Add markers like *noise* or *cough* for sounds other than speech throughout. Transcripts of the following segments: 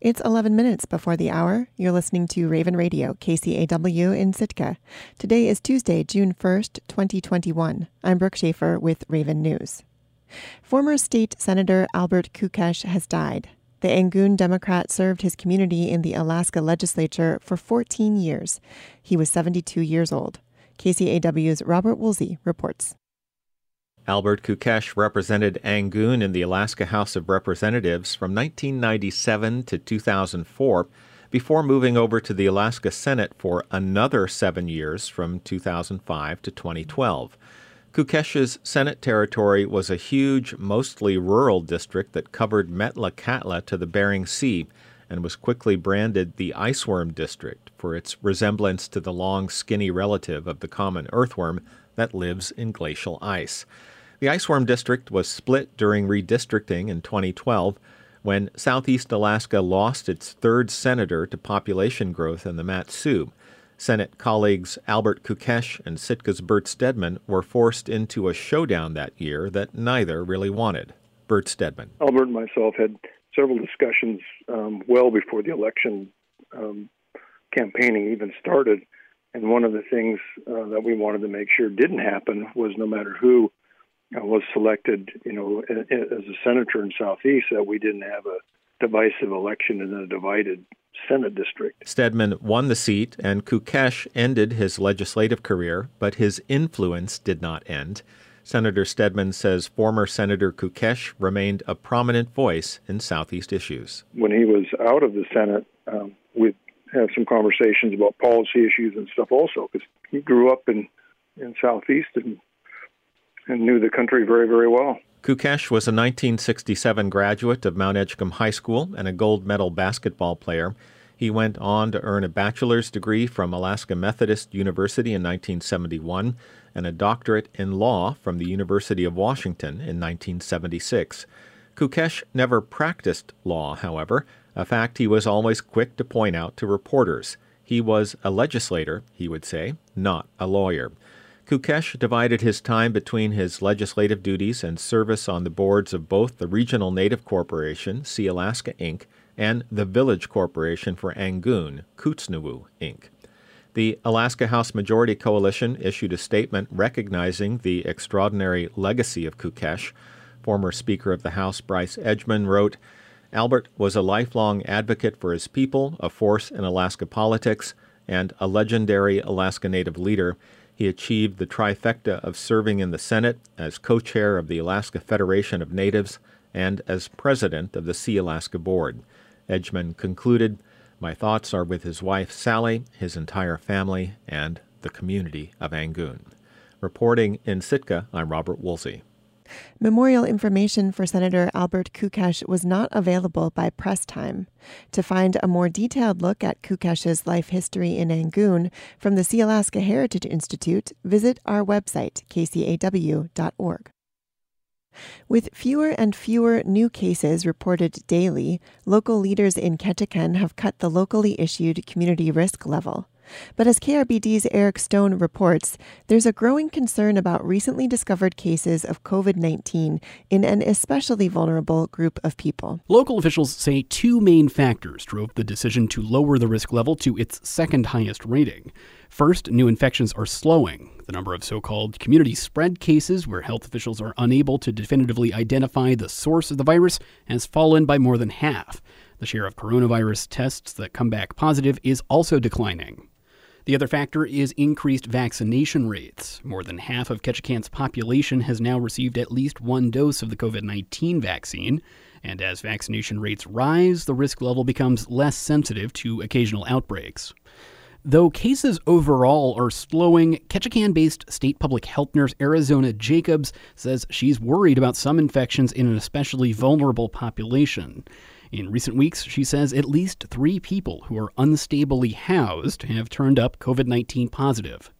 It's 11 minutes before the hour. You're listening to Raven Radio, KCAW in Sitka. Today is Tuesday, June 1st, 2021. I'm Brooke Schaefer with Raven News. Former state Senator Albert Kookesh has died. The Angoon Democrat served his community in the Alaska legislature for 14 years. He was 72 years old. KCAW's Robert Woolsey reports. Albert Kookesh represented Angoon in the Alaska House of Representatives from 1997 to 2004 before moving over to the Alaska Senate for another seven years from 2005 to 2012. Kookesh's Senate territory was a huge, mostly rural district that covered Metlakatla to the Bering Sea and was quickly branded the Iceworm District for its resemblance to the long, skinny relative of the common earthworm that lives in glacial ice. The Iceworm District was split during redistricting in 2012 when Southeast Alaska lost its third senator to population growth in the Mat-Su. Senate colleagues Albert Kookesh and Sitka's Bert Stedman were forced into a showdown that year that neither really wanted. Bert Stedman. Albert and myself had several discussions um, well before the election um, campaigning even started. And one of the things uh, that we wanted to make sure didn't happen was no matter who was selected, you know, as a senator in Southeast, that we didn't have a divisive election in a divided Senate district. Stedman won the seat, and Kookesh ended his legislative career, but his influence did not end. Senator Stedman says former Senator Kookesh remained a prominent voice in Southeast issues. When he was out of the Senate, um, we'd have some conversations about policy issues and stuff also, because he grew up in, in Southeast and and knew the country very, very well. Kookesh was a 1967 graduate of Mount Edgecombe High School and a gold medal basketball player. He went on to earn a bachelor's degree from Alaska Methodist University in 1971 and a doctorate in law from the University of Washington in 1976. Kookesh never practiced law, however, a fact he was always quick to point out to reporters. He was a legislator, he would say, not a lawyer. Kookesh divided his time between his legislative duties and service on the boards of both the Regional Native Corporation, Sealaska Inc., and the Village Corporation for Angoon, Kootznoowoo Inc. The Alaska House Majority Coalition issued a statement recognizing the extraordinary legacy of Kookesh. Former Speaker of the House Bryce Edgmon wrote, Albert was a lifelong advocate for his people, a force in Alaska politics, and a legendary Alaska Native leader. He achieved the trifecta of serving in the Senate as co chair of the Alaska Federation of Natives and as president of the Sealaska Board. Edgmon concluded, My thoughts are with his wife Sally, his entire family, and the community of Angoon. Reporting in Sitka, I'm Robert Woolsey. Memorial information for Senator Albert Kookesh was not available by press time. To find a more detailed look at Kookesh's life history in Angoon from the Sealaska Heritage Institute, visit our website, kcaw.org. With fewer and fewer new cases reported daily, local leaders in Ketchikan have cut the locally issued community risk level. But as KRBD's Eric Stone reports, there's a growing concern about recently discovered cases of COVID 19 in an especially vulnerable group of people. Local officials say two main factors drove the decision to lower the risk level to its second highest rating. First, new infections are slowing. The number of so called community spread cases, where health officials are unable to definitively identify the source of the virus, has fallen by more than half. The share of coronavirus tests that come back positive is also declining. The other factor is increased vaccination rates. More than half of Ketchikan's population has now received at least one dose of the COVID 19 vaccine. And as vaccination rates rise, the risk level becomes less sensitive to occasional outbreaks. Though cases overall are slowing, Ketchikan based state public health nurse Arizona Jacobs says she's worried about some infections in an especially vulnerable population. In recent weeks, she says at least three people who are unstably housed have turned up COVID 19 positive.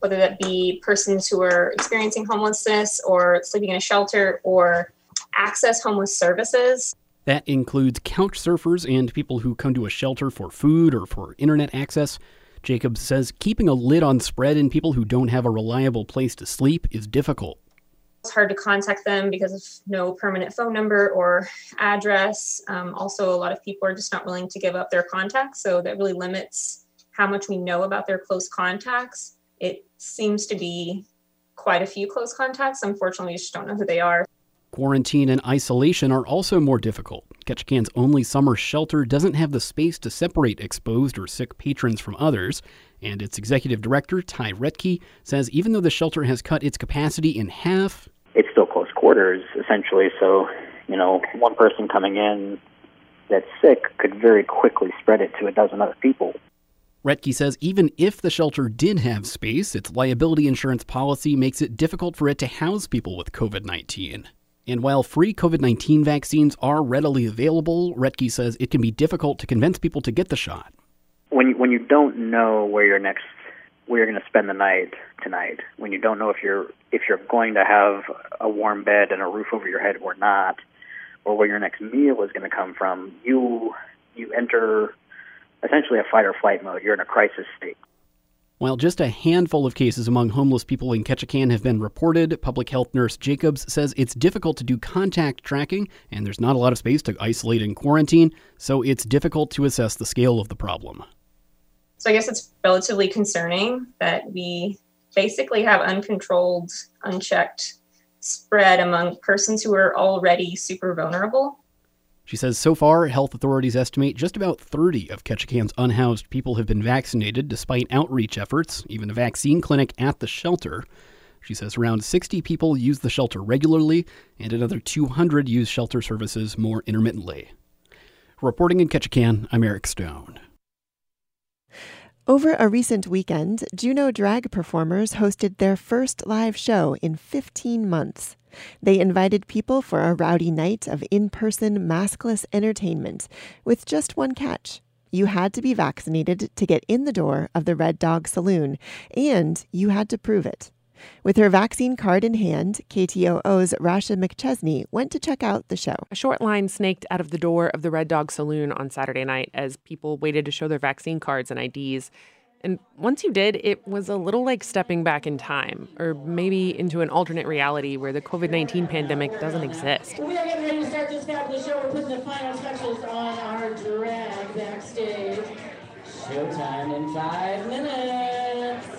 Whether that be persons who are experiencing homelessness or sleeping in a shelter or access homeless services. That includes couch surfers and people who come to a shelter for food or for internet access. Jacobs says keeping a lid on spread in people who don't have a reliable place to sleep is difficult. It's hard to contact them because of no permanent phone number or address. Um, also, a lot of people are just not willing to give up their contacts, so that really limits how much we know about their close contacts. It seems to be quite a few close contacts. Unfortunately, we just don't know who they are. Quarantine and isolation are also more difficult. Ketchikan's only summer shelter doesn't have the space to separate exposed or sick patrons from others, and its executive director, Ty Retke, says even though the shelter has cut its capacity in half, it's still close quarters, essentially. So, you know, one person coming in that's sick could very quickly spread it to a dozen other people. Retke says even if the shelter did have space, its liability insurance policy makes it difficult for it to house people with COVID 19. And while free COVID 19 vaccines are readily available, Retke says it can be difficult to convince people to get the shot. When, when you don't know where your next where you're going to spend the night tonight, when you don't know if you're if you're going to have a warm bed and a roof over your head or not, or where your next meal is going to come from, you you enter essentially a fight or flight mode. You're in a crisis state. While just a handful of cases among homeless people in Ketchikan have been reported, public health nurse Jacobs says it's difficult to do contact tracking and there's not a lot of space to isolate and quarantine, so it's difficult to assess the scale of the problem. So I guess it's relatively concerning that we basically have uncontrolled, unchecked spread among persons who are already super vulnerable. She says so far, health authorities estimate just about 30 of Ketchikan's unhoused people have been vaccinated despite outreach efforts, even a vaccine clinic at the shelter. She says around 60 people use the shelter regularly, and another 200 use shelter services more intermittently. Reporting in Ketchikan, I'm Eric Stone. Over a recent weekend, Juneau drag performers hosted their first live show in 15 months. They invited people for a rowdy night of in person maskless entertainment, with just one catch. You had to be vaccinated to get in the door of the Red Dog Saloon, and you had to prove it. With her vaccine card in hand, KTOO's Rashah McChesney went to check out the show. A short line snaked out of the door of the Red Dog Saloon on Saturday night as people waited to show their vaccine cards and IDs. And once you did, it was a little like stepping back in time, or maybe into an alternate reality where the COVID 19 pandemic doesn't exist. We are getting ready to start this fabulous show. We're putting the final touches on our drag backstage. Showtime in five minutes.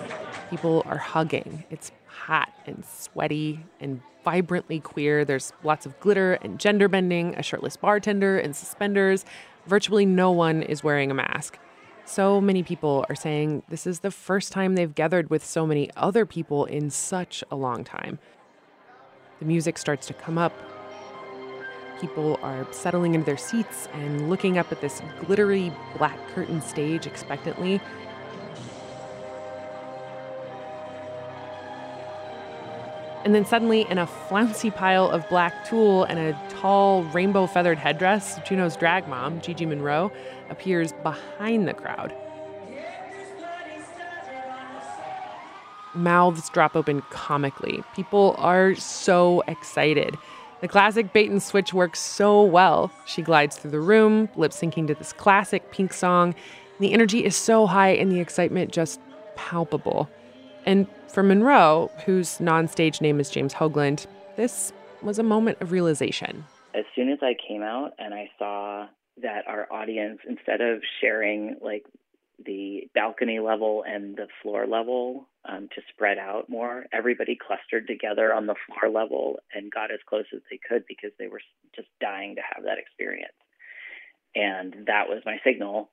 People are hugging. It's hot and sweaty and vibrantly queer. There's lots of glitter and gender bending, a shirtless bartender and suspenders. Virtually no one is wearing a mask. So many people are saying this is the first time they've gathered with so many other people in such a long time. The music starts to come up. People are settling into their seats and looking up at this glittery black curtain stage expectantly. And then suddenly, in a flouncy pile of black tulle and a tall rainbow feathered headdress, Juneau's drag mom, Gigi Monroe, appears behind the crowd. Mouths drop open comically. People are so excited. The classic bait and switch works so well. She glides through the room, lip syncing to this classic pink song. The energy is so high and the excitement just palpable. And for Monroe, whose non stage name is James Hoagland, this was a moment of realization. As soon as I came out and I saw that our audience, instead of sharing like the balcony level and the floor level um, to spread out more, everybody clustered together on the floor level and got as close as they could because they were just dying to have that experience. And that was my signal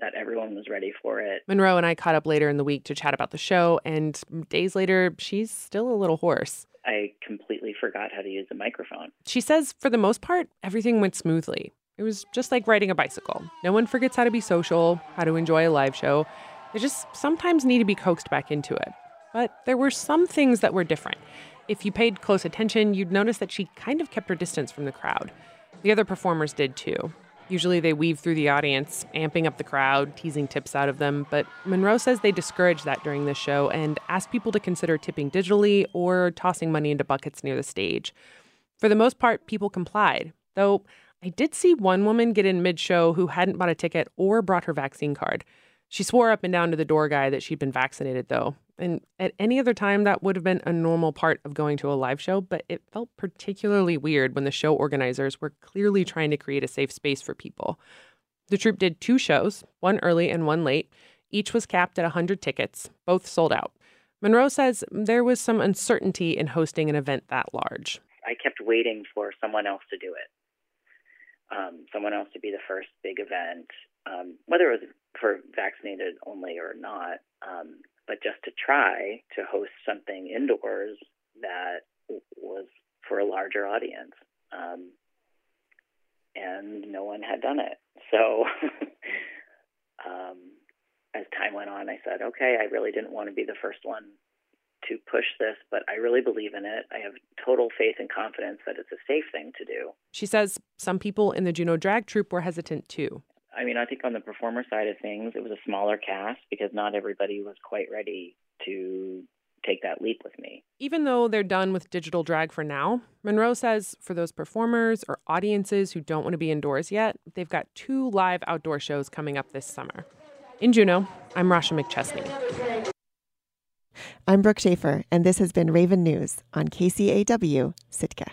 that everyone was ready for it. Monroe and I caught up later in the week to chat about the show, and days later, she's still a little hoarse. I completely forgot how to use a microphone. She says, for the most part, everything went smoothly. It was just like riding a bicycle. No one forgets how to be social, how to enjoy a live show. They just sometimes need to be coaxed back into it. But there were some things that were different. If you paid close attention, you'd notice that she kind of kept her distance from the crowd. The other performers did too. Usually they weave through the audience, amping up the crowd, teasing tips out of them, but Monroe says they discourage that during the show and ask people to consider tipping digitally or tossing money into buckets near the stage. For the most part, people complied, though I did see one woman get in mid show who hadn't bought a ticket or brought her vaccine card. She swore up and down to the door guy that she'd been vaccinated, though, And at any other time, that would have been a normal part of going to a live show, but it felt particularly weird when the show organizers were clearly trying to create a safe space for people. The troupe did two shows, one early and one late. Each was capped at 100 tickets, both sold out. Monroe says there was some uncertainty in hosting an event that large. I kept waiting for someone else to do it, um, someone else to be the first big event, um, whether it was for vaccinated only or not, um, but just to try to host something indoors that was for a larger audience. Um, and no one had done it. So *laughs* um, as time went on, I said, okay, I really didn't want to be the first one to push this, but I really believe in it. I have total faith and confidence that it's a safe thing to do. She says some people in the Juneau drag troupe were hesitant too. I mean, I think on the performer side of things, it was a smaller cast because not everybody was quite ready to take that leap with me. Even though they're done with digital drag for now, Monroe says for those performers or audiences who don't want to be indoors yet, they've got two live outdoor shows coming up this summer. In Juneau, I'm Rashah McChesney. I'm Brooke Schaefer, and this has been Raven News on KCAW Sitka.